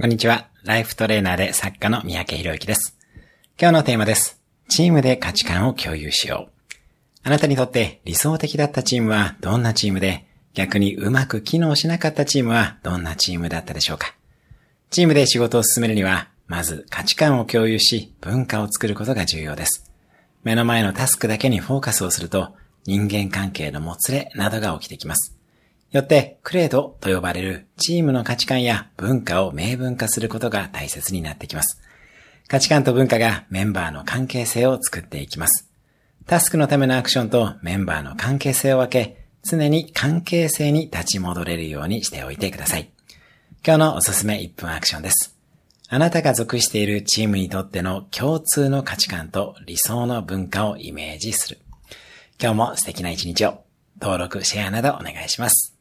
こんにちは。ライフトレーナーで作家の三宅博之です。今日のテーマです。チームで価値観を共有しよう。あなたにとって理想的だったチームはどんなチームで、逆にうまく機能しなかったチームはどんなチームだったでしょうか。チームで仕事を進めるには、まず価値観を共有し、文化を作ることが重要です。目の前のタスクだけにフォーカスをすると、人間関係のもつれなどが起きてきます。よって、クレードと呼ばれるチームの価値観や文化を明文化することが大切になってきます。価値観と文化がメンバーの関係性を作っていきます。タスクのためのアクションとメンバーの関係性を分け、常に関係性に立ち戻れるようにしておいてください。今日のおすすめ1分アクションです。あなたが属しているチームにとっての共通の価値観と理想の文化をイメージする。今日も素敵な一日を登録、シェアなどお願いします。